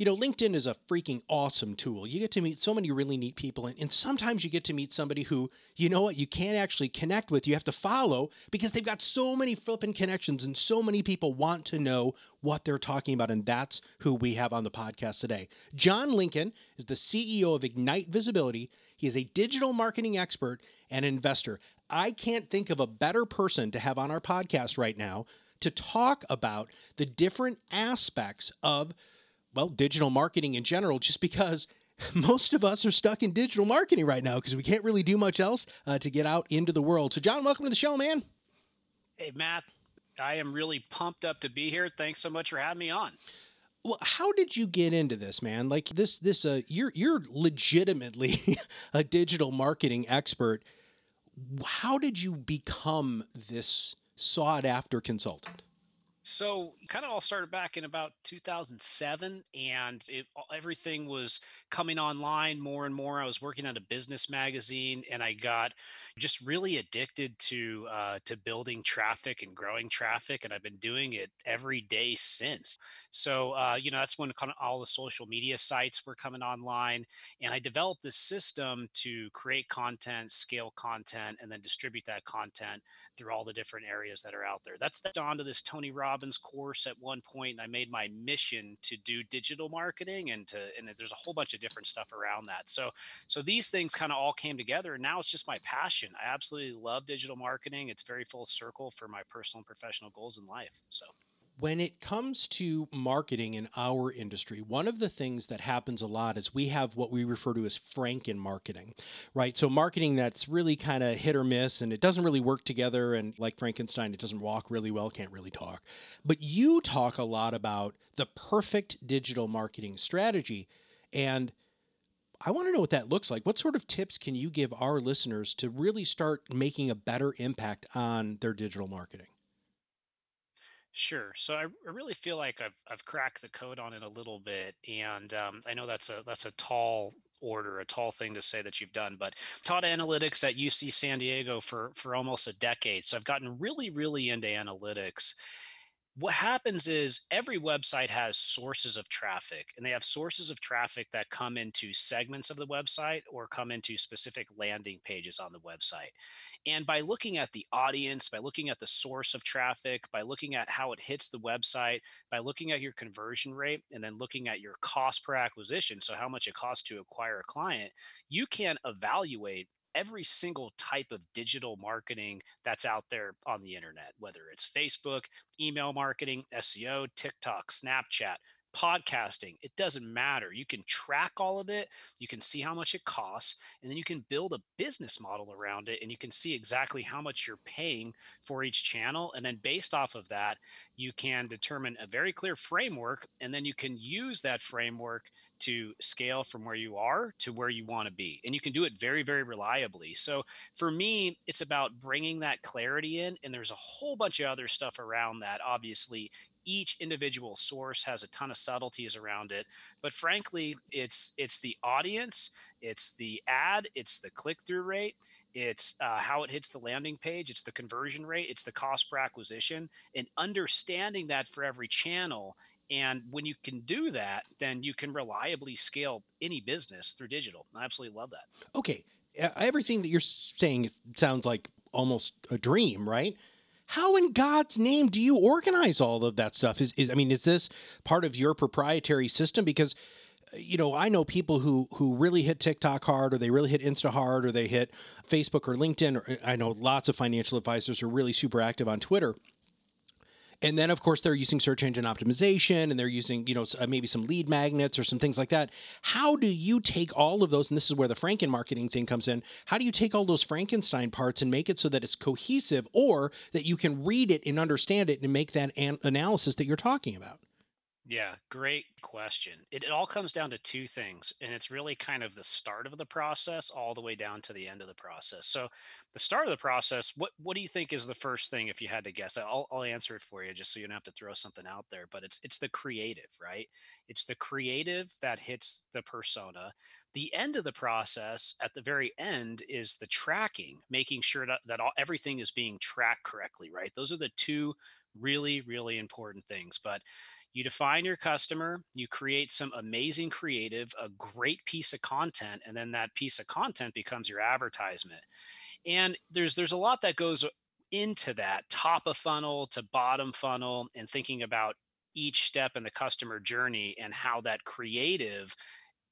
You know, LinkedIn is a freaking awesome tool. You get to meet so many really neat people, and, and sometimes you get to meet somebody who, you know what, you can't actually connect with. You have to follow because they've got so many flipping connections, and so many people want to know what they're talking about. And that's who we have on the podcast today. John Lincoln is the CEO of Ignite Visibility. He is a digital marketing expert and investor. I can't think of a better person to have on our podcast right now to talk about the different aspects of well, digital marketing in general, just because most of us are stuck in digital marketing right now because we can't really do much else uh, to get out into the world. So, John, welcome to the show, man. Hey, Matt. I am really pumped up to be here. Thanks so much for having me on. Well, how did you get into this, man? Like this, this, uh, you're you're legitimately a digital marketing expert. How did you become this sought after consultant? So, kind of all started back in about 2007, and it, everything was coming online more and more. I was working at a business magazine, and I got just really addicted to uh, to building traffic and growing traffic, and I've been doing it every day since. So, uh, you know, that's when kind of all the social media sites were coming online, and I developed this system to create content, scale content, and then distribute that content through all the different areas that are out there. That's the onto this Tony Robbins course at one point. point, and I made my mission to do digital marketing and to and there's a whole bunch of different stuff around that. So so these things kind of all came together, and now it's just my passion. I absolutely love digital marketing. It's very full circle for my personal and professional goals in life. So when it comes to marketing in our industry, one of the things that happens a lot is we have what we refer to as Franken marketing, right? So, marketing that's really kind of hit or miss and it doesn't really work together. And like Frankenstein, it doesn't walk really well, can't really talk. But you talk a lot about the perfect digital marketing strategy. And I want to know what that looks like. What sort of tips can you give our listeners to really start making a better impact on their digital marketing? Sure. So I, I really feel like I've I've cracked the code on it a little bit, and um, I know that's a that's a tall order, a tall thing to say that you've done. But taught analytics at UC San Diego for for almost a decade, so I've gotten really really into analytics, what happens is every website has sources of traffic and they have sources of traffic that come into segments of the website or come into specific landing pages on the website. And by looking at the audience by looking at the source of traffic by looking at how it hits the website by looking at your conversion rate and then looking at your cost per acquisition so how much it costs to acquire a client you can evaluate every single type of digital marketing that's out there on the internet, whether it's Facebook, email marketing, SEO, TikTok, Snapchat, podcasting, it doesn't matter. You can track all of it, you can see how much it costs, and then you can build a business model around it and you can see exactly how much you're paying for each channel. And then based off of that, you can determine a very clear framework, and then you can use that framework to scale from where you are to where you want to be. And you can do it very, very reliably. So for me, it's about bringing that clarity in. And there's a whole bunch of other stuff around that. Obviously, each individual source has a ton of subtleties around it but frankly it's it's the audience it's the ad it's the click-through rate it's uh, how it hits the landing page it's the conversion rate it's the cost per acquisition and understanding that for every channel and when you can do that, then you can reliably scale any business through digital. I absolutely love that. Okay. Everything that you're saying sounds like almost a dream, right? How in God's name do you organize all of that stuff? Is, is I mean, is this part of your proprietary system? Because uh, you know, I know people who who really hit TikTok hard, or they really hit Insta hard, or they hit Facebook or LinkedIn. Or uh, I know lots of financial advisors are really super active on Twitter. And then, of course, they're using search engine optimization and they're using, you know, uh, maybe some lead magnets or some things like that. How do you take all of those? And this is where the Franken marketing thing comes in. How do you take all those Frankenstein parts and make it so that it's cohesive or that you can read it and understand it and make that an- analysis that you're talking about? Yeah, great question. It, it all comes down to two things, and it's really kind of the start of the process all the way down to the end of the process. So, the start of the process, what what do you think is the first thing if you had to guess? I'll, I'll answer it for you just so you don't have to throw something out there. But it's it's the creative, right? It's the creative that hits the persona. The end of the process, at the very end, is the tracking, making sure that, that all, everything is being tracked correctly, right? Those are the two really really important things but you define your customer, you create some amazing creative, a great piece of content, and then that piece of content becomes your advertisement. And there's there's a lot that goes into that top of funnel to bottom funnel and thinking about each step in the customer journey and how that creative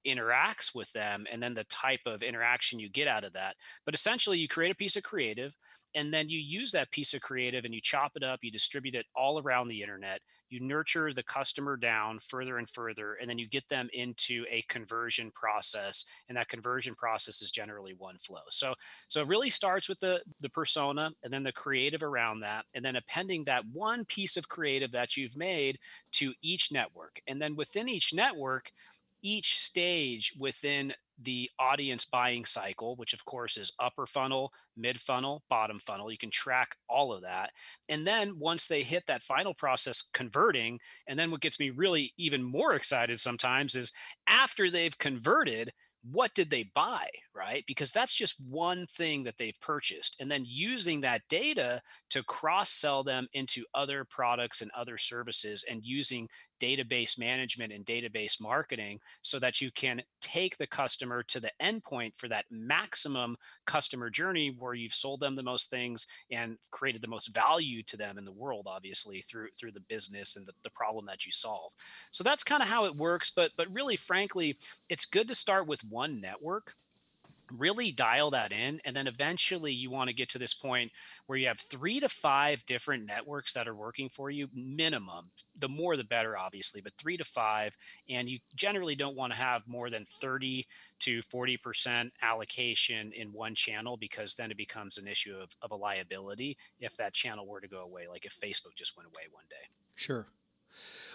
interacts with them and then the type of interaction you get out of that. But essentially, you create a piece of creative and then you use that piece of creative and you chop it up, you distribute it all around the internet, you nurture the customer down further and further, and then you get them into a conversion process. And that conversion process is generally one flow. So, so it really starts with the, the persona and then the creative around that, and then appending that one piece of creative that you've made to each network. And then within each network, each stage within the audience buying cycle, which of course is upper funnel, mid funnel, bottom funnel. You can track all of that. And then once they hit that final process converting, and then what gets me really even more excited sometimes is after they've converted, what did they buy, right? Because that's just one thing that they've purchased. And then using that data to cross sell them into other products and other services and using database management and database marketing so that you can take the customer to the endpoint for that maximum customer journey where you've sold them the most things and created the most value to them in the world obviously through through the business and the, the problem that you solve. So that's kind of how it works but but really frankly it's good to start with one network really dial that in and then eventually you want to get to this point where you have three to five different networks that are working for you minimum the more the better obviously but three to five and you generally don't want to have more than 30 to 40% allocation in one channel because then it becomes an issue of, of a liability if that channel were to go away like if facebook just went away one day sure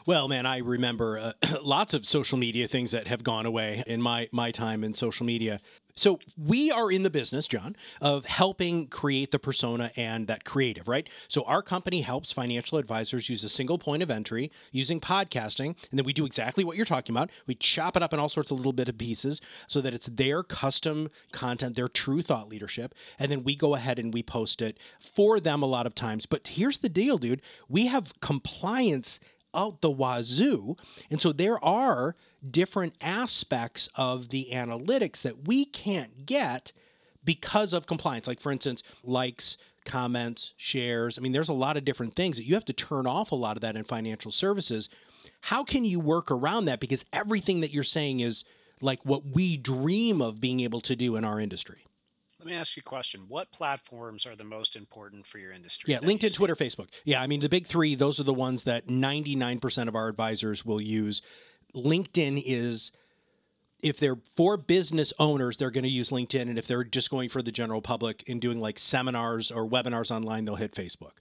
well, man, I remember uh, lots of social media things that have gone away in my my time in social media. So we are in the business, John, of helping create the persona and that creative, right? So our company helps financial advisors use a single point of entry using podcasting, and then we do exactly what you're talking about. We chop it up in all sorts of little bit of pieces so that it's their custom content, their true thought leadership, and then we go ahead and we post it for them a lot of times. But here's the deal, dude. We have compliance out the wazoo. And so there are different aspects of the analytics that we can't get because of compliance. Like, for instance, likes, comments, shares. I mean, there's a lot of different things that you have to turn off a lot of that in financial services. How can you work around that? Because everything that you're saying is like what we dream of being able to do in our industry. Let me ask you a question. What platforms are the most important for your industry? Yeah, LinkedIn, Twitter, Facebook. Yeah, I mean, the big three, those are the ones that 99% of our advisors will use. LinkedIn is, if they're for business owners, they're going to use LinkedIn. And if they're just going for the general public and doing like seminars or webinars online, they'll hit Facebook.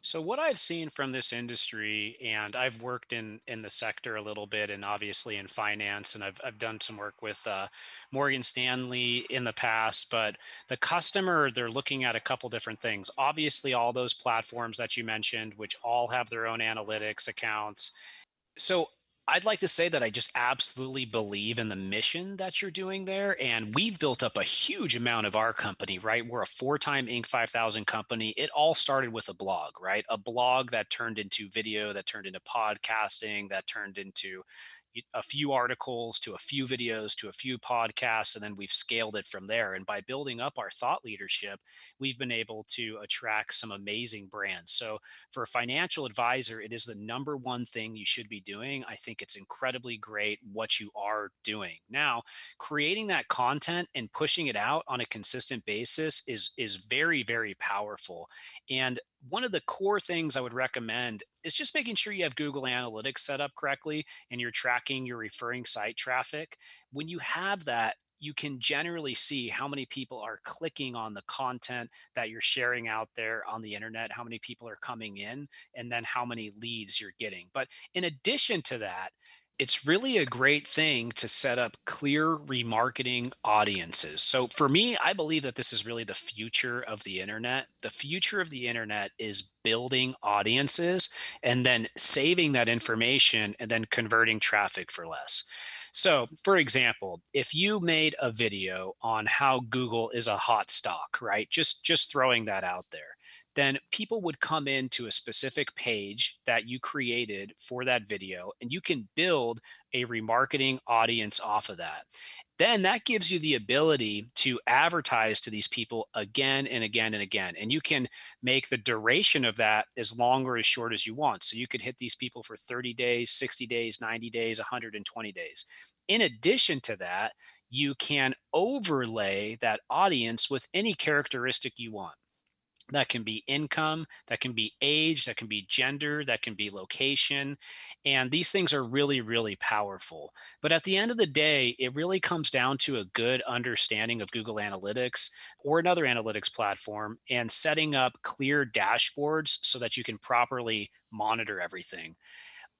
So what I've seen from this industry, and I've worked in in the sector a little bit, and obviously in finance, and I've I've done some work with uh, Morgan Stanley in the past. But the customer, they're looking at a couple different things. Obviously, all those platforms that you mentioned, which all have their own analytics accounts. So I'd like to say that I just absolutely believe in the mission that you're doing there. And we've built up a huge amount of our company, right? We're a four time Inc. 5000 company. It all started with a blog, right? A blog that turned into video, that turned into podcasting, that turned into a few articles to a few videos to a few podcasts and then we've scaled it from there. And by building up our thought leadership we've been able to attract some amazing brands. So for a financial advisor it is the number one thing you should be doing. I think it's incredibly great what you are doing. Now creating that content and pushing it out on a consistent basis is is very very powerful. And one of the core things I would recommend is just making sure you have Google Analytics set up correctly and you're tracking your referring site traffic. When you have that, you can generally see how many people are clicking on the content that you're sharing out there on the internet, how many people are coming in, and then how many leads you're getting. But in addition to that, it's really a great thing to set up clear remarketing audiences. So for me, I believe that this is really the future of the internet. The future of the internet is building audiences and then saving that information and then converting traffic for less. So, for example, if you made a video on how Google is a hot stock, right? Just just throwing that out there then people would come into a specific page that you created for that video and you can build a remarketing audience off of that. Then that gives you the ability to advertise to these people again and again and again. And you can make the duration of that as long or as short as you want. So you could hit these people for 30 days, 60 days, 90 days, 120 days. In addition to that, you can overlay that audience with any characteristic you want that can be income that can be age that can be gender that can be location and these things are really really powerful. But at the end of the day it really comes down to a good understanding of google analytics or another analytics platform and setting up clear dashboards so that you can properly monitor everything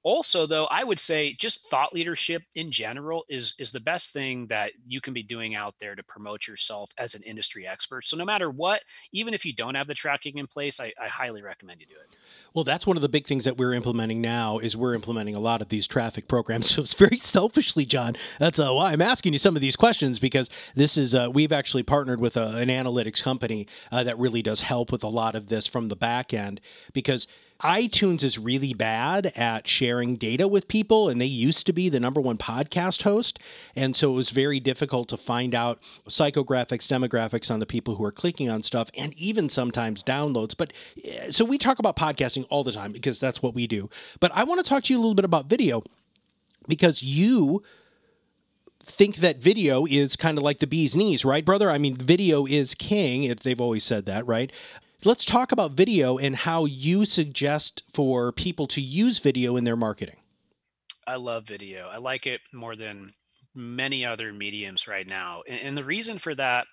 also though i would say just thought leadership in general is is the best thing that you can be doing out there to promote yourself as an industry expert so no matter what even if you don't have the tracking in place i, I highly recommend you do it well, that's one of the big things that we're implementing now is we're implementing a lot of these traffic programs. So it's very selfishly, John. That's uh, why I'm asking you some of these questions because this is uh, we've actually partnered with a, an analytics company uh, that really does help with a lot of this from the back end because iTunes is really bad at sharing data with people, and they used to be the number one podcast host. And so it was very difficult to find out psychographics, demographics on the people who are clicking on stuff, and even sometimes downloads. But eh, so we talk about podcasting all the time because that's what we do. But I want to talk to you a little bit about video because you think that video is kind of like the bee's knees, right, brother? I mean, video is king. they've always said that, right? Let's talk about video and how you suggest for people to use video in their marketing. I love video. I like it more than many other mediums right now. And, the reason for that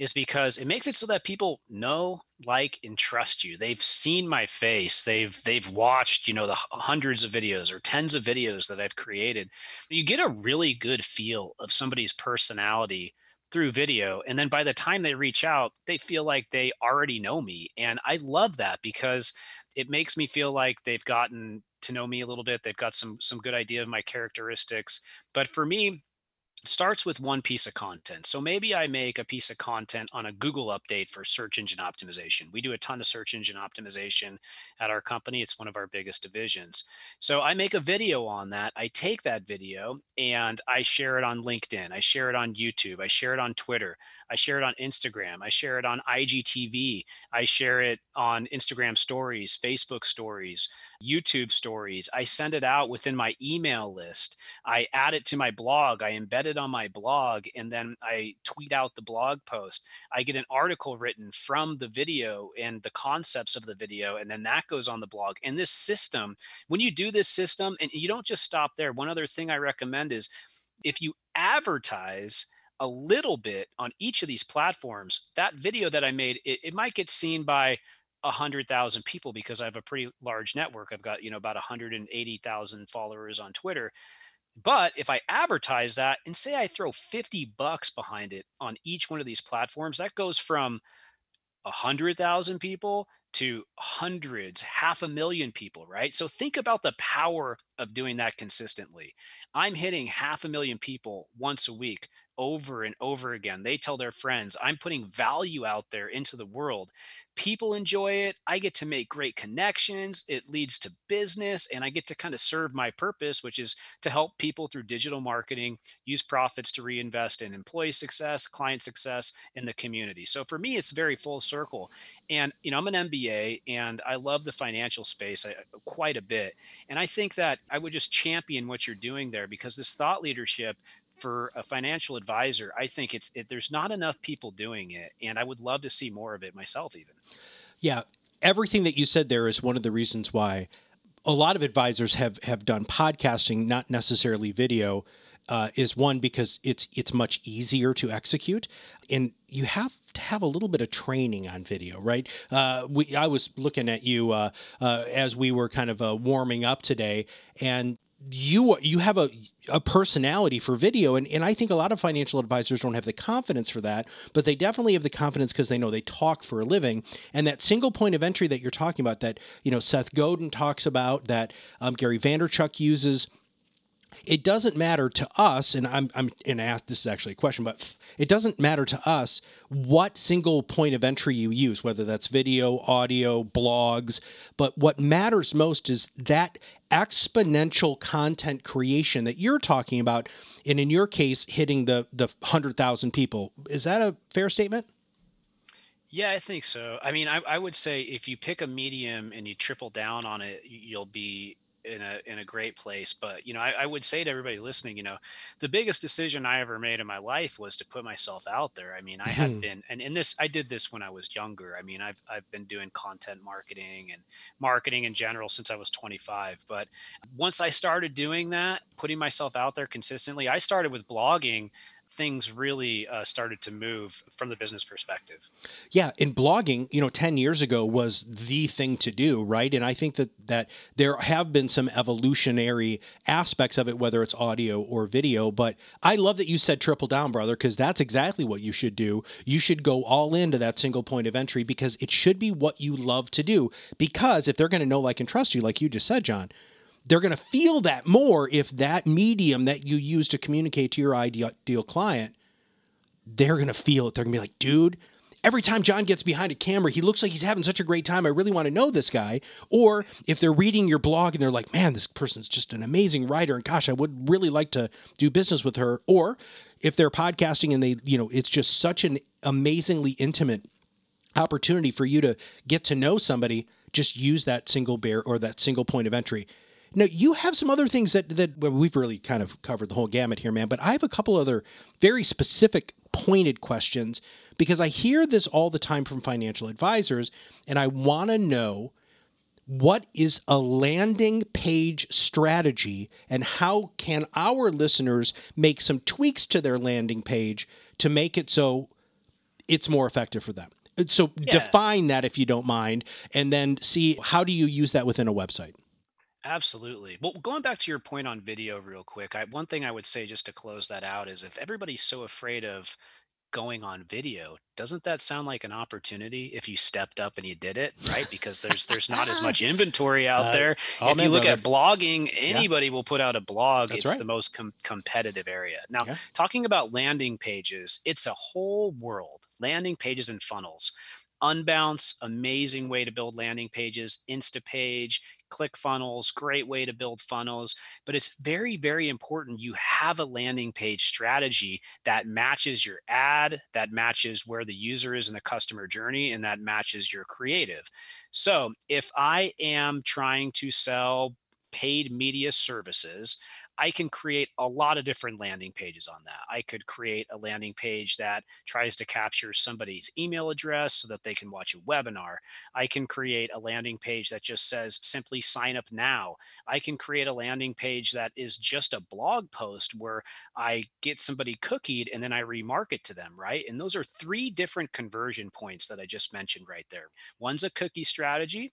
is because it makes it so that people know, like, and trust you. They've seen my face. They've they've watched, you know, the hundreds of videos or tens of videos that I've created. You get a really good feel of somebody's personality through video. And then by the time they reach out, they feel like they already know me. And I love that because it makes me feel like they've gotten to know me a little bit. They've got some some good idea of my characteristics. But for me, starts with one piece of content. So maybe I make a piece of content on a Google update for search engine optimization. We do a ton of search engine optimization at our company. It's one of our biggest divisions. So I make a video on that. I take that video and I share it on LinkedIn. I share it on YouTube. I share it on Twitter. I share it on Instagram. I share it on IGTV. I share it on Instagram stories, Facebook stories, YouTube stories. I send it out within my email list. I add it to my blog. I embed it on my blog and then I tweet out the blog post. I get an article written from the video and the concepts of the video, and then that goes on the blog. And this system, when you do this system, and you don't just stop there, one other thing I recommend is if you advertise a little bit on each of these platforms, that video that I made, it, it might get seen by a hundred thousand people because I have a pretty large network. I've got, you know, about 180,000 followers on Twitter. But if I advertise that and say I throw 50 bucks behind it on each one of these platforms, that goes from a hundred thousand people to hundreds, half a million people, right? So think about the power of doing that consistently. I'm hitting half a million people once a week over and over again. They tell their friends, I'm putting value out there into the world. People enjoy it. I get to make great connections. It leads to business, and I get to kind of serve my purpose, which is to help people through digital marketing use profits to reinvest in employee success, client success, in the community. So for me, it's very full circle. And, you know, I'm an MBA and I love the financial space quite a bit. And I think that I would just champion what you're doing there because this thought leadership for a financial advisor, I think it's it, there's not enough people doing it, and I would love to see more of it myself. Even. Yeah, everything that you said there is one of the reasons why a lot of advisors have have done podcasting, not necessarily video, uh, is one because it's it's much easier to execute, and you have to have a little bit of training on video, right? Uh, we I was looking at you uh, uh, as we were kind of uh, warming up today, and you you have a a personality for video and, and I think a lot of financial advisors don't have the confidence for that, but they definitely have the confidence because they know they talk for a living. And that single point of entry that you're talking about that, you know, Seth Godin talks about, that um, Gary Vaynerchuk uses, it doesn't matter to us, and I'm I'm and ask this is actually a question, but it doesn't matter to us what single point of entry you use, whether that's video, audio, blogs, but what matters most is that exponential content creation that you're talking about, and in your case, hitting the the hundred thousand people. Is that a fair statement? Yeah, I think so. I mean, I, I would say if you pick a medium and you triple down on it, you'll be in a in a great place. But you know, I, I, would say to everybody listening, you know, the biggest decision I ever made in my life was to put myself out there. I mean, I had mm-hmm. been and in this I did this when I was younger. I mean, I've I've been doing content marketing and marketing in general since I was 25. But once I started doing that, putting myself out there consistently, I started with blogging things really uh, started to move from the business perspective. Yeah, in blogging, you know, 10 years ago was the thing to do, right? And I think that that there have been some evolutionary aspects of it whether it's audio or video, but I love that you said triple down, brother, cuz that's exactly what you should do. You should go all into that single point of entry because it should be what you love to do because if they're going to know like and trust you like you just said, John, they're going to feel that more if that medium that you use to communicate to your ideal client, they're going to feel it. They're going to be like, dude, every time John gets behind a camera, he looks like he's having such a great time. I really want to know this guy. Or if they're reading your blog and they're like, man, this person's just an amazing writer. And gosh, I would really like to do business with her. Or if they're podcasting and they, you know, it's just such an amazingly intimate opportunity for you to get to know somebody, just use that single bear or that single point of entry. Now you have some other things that that well, we've really kind of covered the whole gamut here, man. But I have a couple other very specific, pointed questions because I hear this all the time from financial advisors, and I want to know what is a landing page strategy and how can our listeners make some tweaks to their landing page to make it so it's more effective for them. So yeah. define that if you don't mind, and then see how do you use that within a website. Absolutely. Well, going back to your point on video real quick, I, one thing I would say just to close that out is if everybody's so afraid of going on video, doesn't that sound like an opportunity if you stepped up and you did it, right? Because there's there's not as much inventory out uh, there. If you look brother. at blogging, anybody yeah. will put out a blog. That's it's right. the most com- competitive area. Now, yeah. talking about landing pages, it's a whole world. Landing pages and funnels. Unbounce, amazing way to build landing pages. Instapage, ClickFunnels, great way to build funnels. But it's very, very important you have a landing page strategy that matches your ad, that matches where the user is in the customer journey, and that matches your creative. So if I am trying to sell paid media services, I can create a lot of different landing pages on that. I could create a landing page that tries to capture somebody's email address so that they can watch a webinar. I can create a landing page that just says simply sign up now. I can create a landing page that is just a blog post where I get somebody cookied and then I remarket to them, right? And those are three different conversion points that I just mentioned right there. One's a cookie strategy.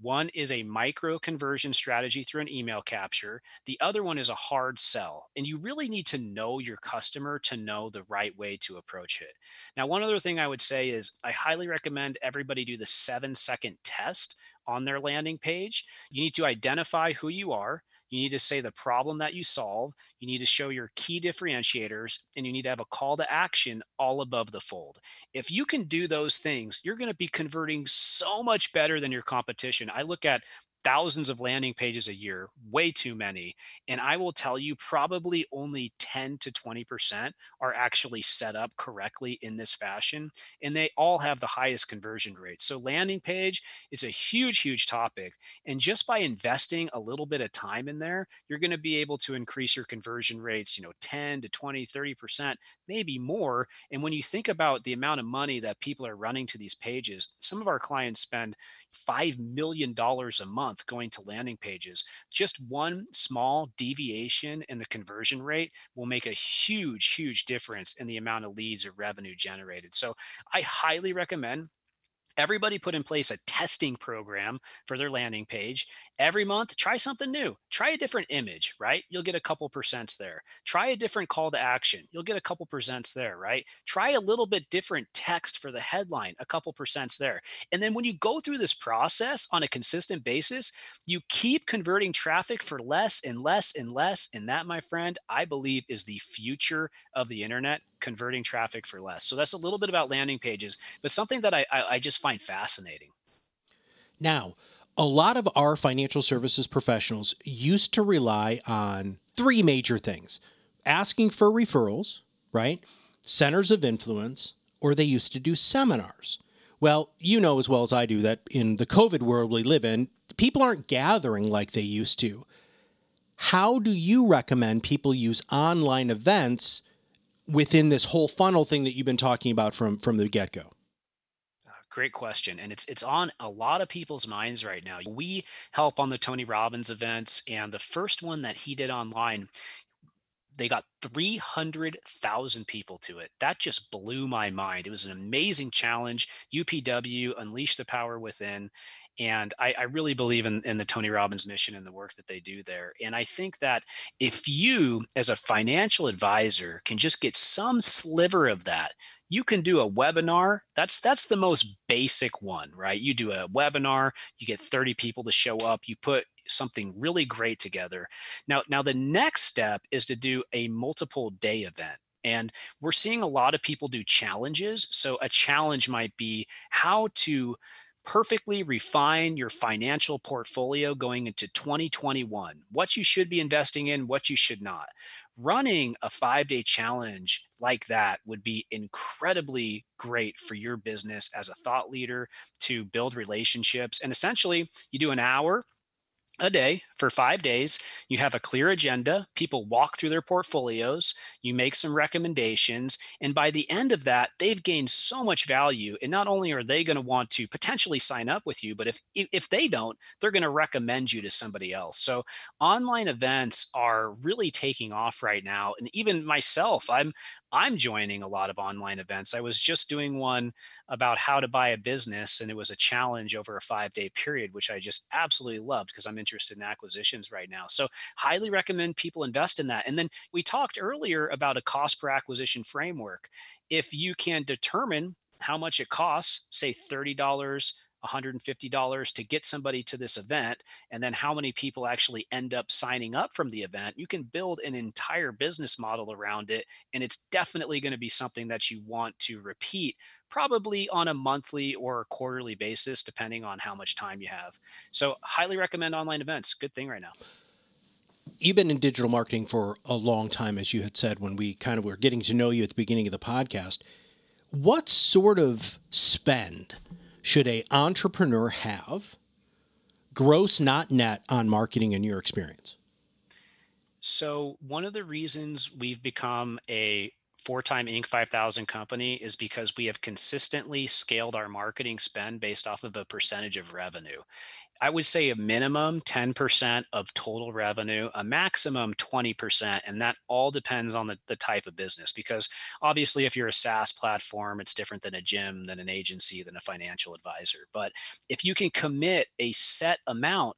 One is a micro conversion strategy through an email capture. The other one is a hard sell. And you really need to know your customer to know the right way to approach it. Now, one other thing I would say is I highly recommend everybody do the seven second test on their landing page. You need to identify who you are. You need to say the problem that you solve. You need to show your key differentiators and you need to have a call to action all above the fold. If you can do those things, you're going to be converting so much better than your competition. I look at thousands of landing pages a year, way too many. And I will tell you, probably only 10 to 20% are actually set up correctly in this fashion. And they all have the highest conversion rates. So, landing page is a huge, huge topic. And just by investing a little bit of time in there, you're going to be able to increase your conversion rates, you know, 10 to 20, 30%, maybe more. And when you think about the amount of money that people are running to these pages, some of our clients spend, $5 million a month going to landing pages. Just one small deviation in the conversion rate will make a huge, huge difference in the amount of leads or revenue generated. So I highly recommend everybody put in place a testing program for their landing page. Every month try something new. Try a different image right? You'll get a couple percents there. Try a different call to action. You'll get a couple percents there right? Try a little bit different text for the headline a couple percents there. And then when you go through this process on a consistent basis you keep converting traffic for less and less and less. And that my friend i believe is the future of the internet converting traffic for less. So that's a little bit about landing pages, but something that I, I, I just find fascinating. Now, a lot of our financial services professionals used to rely on three major things asking for referrals, right? Centers of influence, or they used to do seminars. Well, you know as well as I do that in the COVID world we live in, people aren't gathering like they used to. How do you recommend people use online events within this whole funnel thing that you've been talking about from from the get go? Uh, great question. And it's it's on a lot of people's minds right now. We help on the Tony Robbins events and the first one that he did online, they got 300,000 people to it. That just blew my mind. It was an amazing challenge. UPW unleashed the power within. And I, I, really believe in, in the Tony Robbins mission and the work that they do there. And I think that if you, as a financial advisor, can just get some sliver of that, you can do a webinar. That's that's the most basic one, right? You do a webinar, you get 30 people to show up, you put something really great together. Now, now the next step is to do a multiple day event. And we're seeing a lot of people do challenges. So a challenge might be how to perfectly refine your financial portfolio going into 2021, what you should be investing in, what you should not. Running a five day challenge like that would be incredibly great for your business as a thought leader to build relationships. And essentially, you do an hour a day for five days. You have a clear agenda. People walk through their portfolios. You make some recommendations. And by the end of that, they've gained so much value. And not only are they going to want to potentially sign up with you, but if, if they don't, they're going to recommend you to somebody else. So online events are really taking off right now. And even myself, I'm, I'm joining a lot of online events. I was just doing one about how to buy a business, and it was a challenge over a five day period, which I just absolutely loved because I'm interested in acquisitions right now. So, highly recommend people invest in that. And then we talked earlier about a cost per acquisition framework. If you can determine how much it costs, say $30 $150 to get somebody to this event and then how many people actually end up signing up from the event you can build an entire business model around it and it's definitely going to be something that you want to repeat probably on a monthly or quarterly basis depending on how much time you have. So highly recommend online events good thing right now. You've been in digital marketing for a long time as you had said when we kind of were getting to know you at the beginning of the podcast. What sort of spend should a entrepreneur have gross not net on marketing in your experience? So one of the reasons we've become a four-time Inc. 5000 company is because we have consistently scaled our marketing spend based off of a percentage of revenue. I would say a minimum 10% of total revenue, a maximum 20%. And that all depends on the, the type of business. Because obviously, if you're a SaaS platform, it's different than a gym, than an agency, than a financial advisor. But if you can commit a set amount,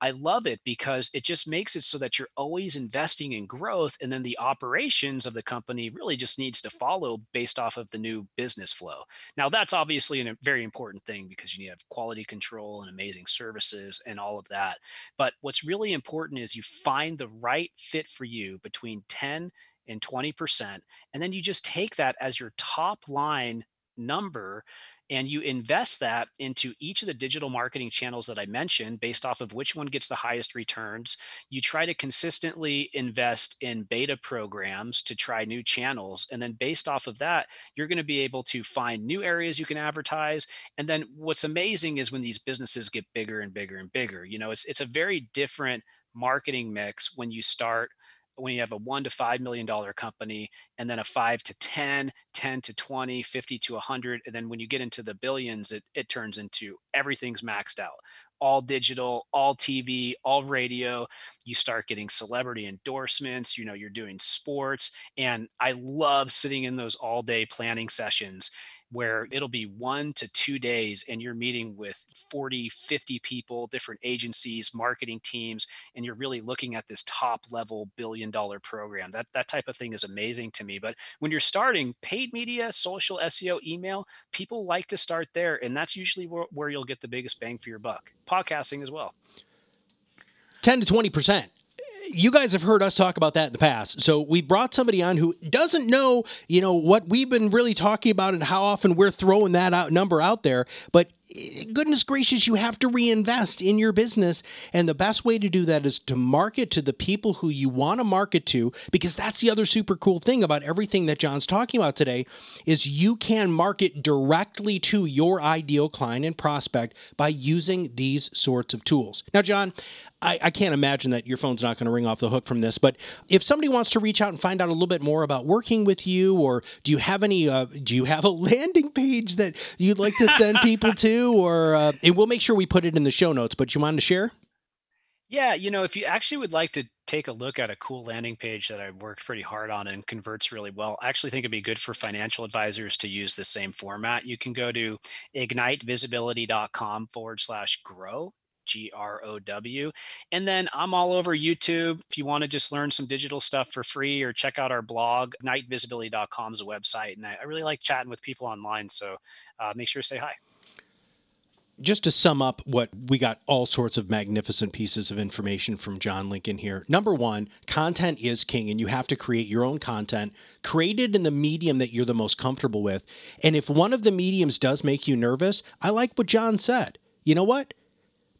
I love it because it just makes it so that you're always investing in growth and then the operations of the company really just needs to follow based off of the new business flow. Now that's obviously a uh, very important thing because you need to have quality control and amazing services and all of that. But what's really important is you find the right fit for you between 10 and 20% and then you just take that as your top line number and you invest that into each of the digital marketing channels that I mentioned based off of which one gets the highest returns. You try to consistently invest in beta programs to try new channels. And then based off of that, you're going to be able to find new areas you can advertise. And then what's amazing is when these businesses get bigger and bigger and bigger, you know, it's, it's a very different marketing mix when you start when you have a one to five million dollar company and then a five to 10 10 to 20 50 to 100 and then when you get into the billions it, it turns into everything's maxed out all digital, all TV, all radio. You start getting celebrity endorsements, you know, you're doing sports. And I love sitting in those all day planning sessions where it'll be one to two days and you're meeting with 40 50 people different agencies marketing teams and you're really looking at this top level billion dollar program. That that type of thing is amazing to me. But when you're starting paid media social seo email people like to start there and that's usually where, where you'll get the biggest bang for your buck. Podcasting as well. 10 to 20 percent you guys have heard us talk about that in the past. So we brought somebody on who doesn't know, you know, what we've been really talking about and how often we're throwing that out number out there. But eh, goodness gracious, you have to reinvest in your business. And the best way to do that is to market to the people who you want to market to, because that's the other super cool thing about everything that John's talking about today is you can market directly to your ideal client and prospect by using these sorts of tools. Now, John, I, I, can't imagine that your phone's not going to ring off the hook from this. But if somebody wants to reach out and find out a little bit more about working with you, or do you have any? Uh, do you have a landing page that you'd like to send people to? Or uh, we'll make sure we put it in the show notes. But you want to share? Yeah, you know, if you actually would like to take a look at a cool landing page that I worked pretty hard on and converts really well, I actually think it'd be good for financial advisors to use the same format. You can go to ignitevisibility.com forward slash grow G R O W. And then I'm all over YouTube. If you want to just learn some digital stuff for free or check out our blog, ignitevisibility.com is a website. And I, I really like chatting with people online. So uh, make sure to say hi just to sum up what we got all sorts of magnificent pieces of information from John Lincoln here. Number one, content is king, and you have to create your own content, created in the medium that you're the most comfortable with. And if one of the mediums does make you nervous, I like what John said. You know what?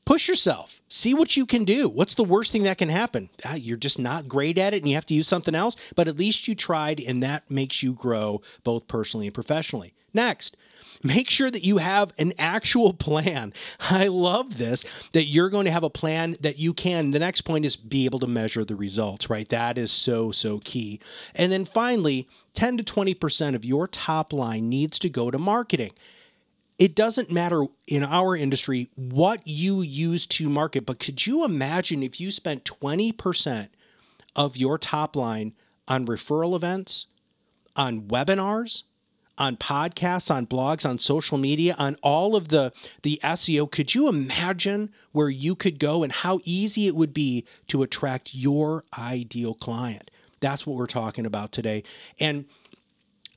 Push yourself. See what you can do. What's the worst thing that can happen? Ah, you're just not great at it and you have to use something else but at least you tried and that makes you grow both personally and professionally. Next make sure that you have an actual plan. I love this that you're going to have a plan that you can the next point is be able to measure the results right? That is so so key. And then finally 10 to 20% of your top line needs to go to marketing it doesn't matter in our industry what you use to market, but could you imagine if you spent 20% of your top line on referral events, on webinars, on podcasts, on blogs, on social media, on all of the the SEO, could you imagine where you could go and how easy it would be to attract your ideal client? That's what we're talking about today. And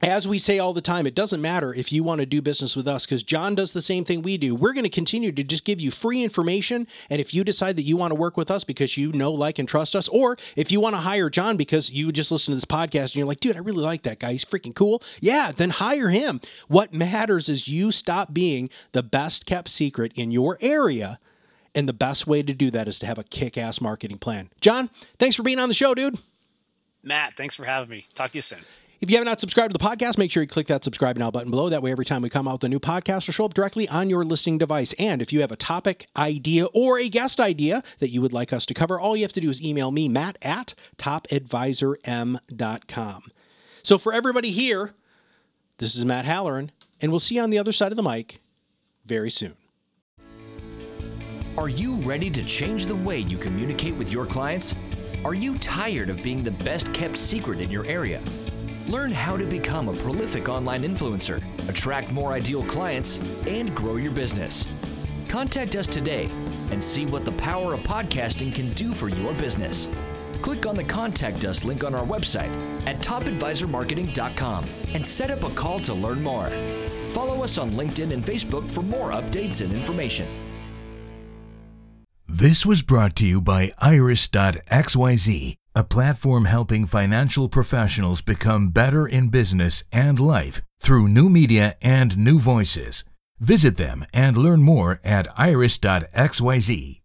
as we say all the time, it doesn't matter if you want to do business with us because John does the same thing we do. We're going to continue to just give you free information. And if you decide that you want to work with us because you know, like, and trust us, or if you want to hire John because you just listen to this podcast and you're like, dude, I really like that guy. He's freaking cool. Yeah, then hire him. What matters is you stop being the best kept secret in your area. And the best way to do that is to have a kick ass marketing plan. John, thanks for being on the show, dude. Matt, thanks for having me. Talk to you soon. If you have not subscribed to the podcast, make sure you click that subscribe now button below. That way, every time we come out with a new podcast will show up directly on your listening device. And if you have a topic idea or a guest idea that you would like us to cover, all you have to do is email me, Matt at topadvisorm.com. So for everybody here, this is Matt Halloran, and we'll see you on the other side of the mic very soon. Are you ready to change the way you communicate with your clients? Are you tired of being the best kept secret in your area? Learn how to become a prolific online influencer, attract more ideal clients, and grow your business. Contact us today and see what the power of podcasting can do for your business. Click on the Contact Us link on our website at topadvisormarketing.com and set up a call to learn more. Follow us on LinkedIn and Facebook for more updates and information. This was brought to you by Iris.xyz a platform helping financial professionals become better in business and life through new media and new voices. Visit them and learn more at iris.xyz.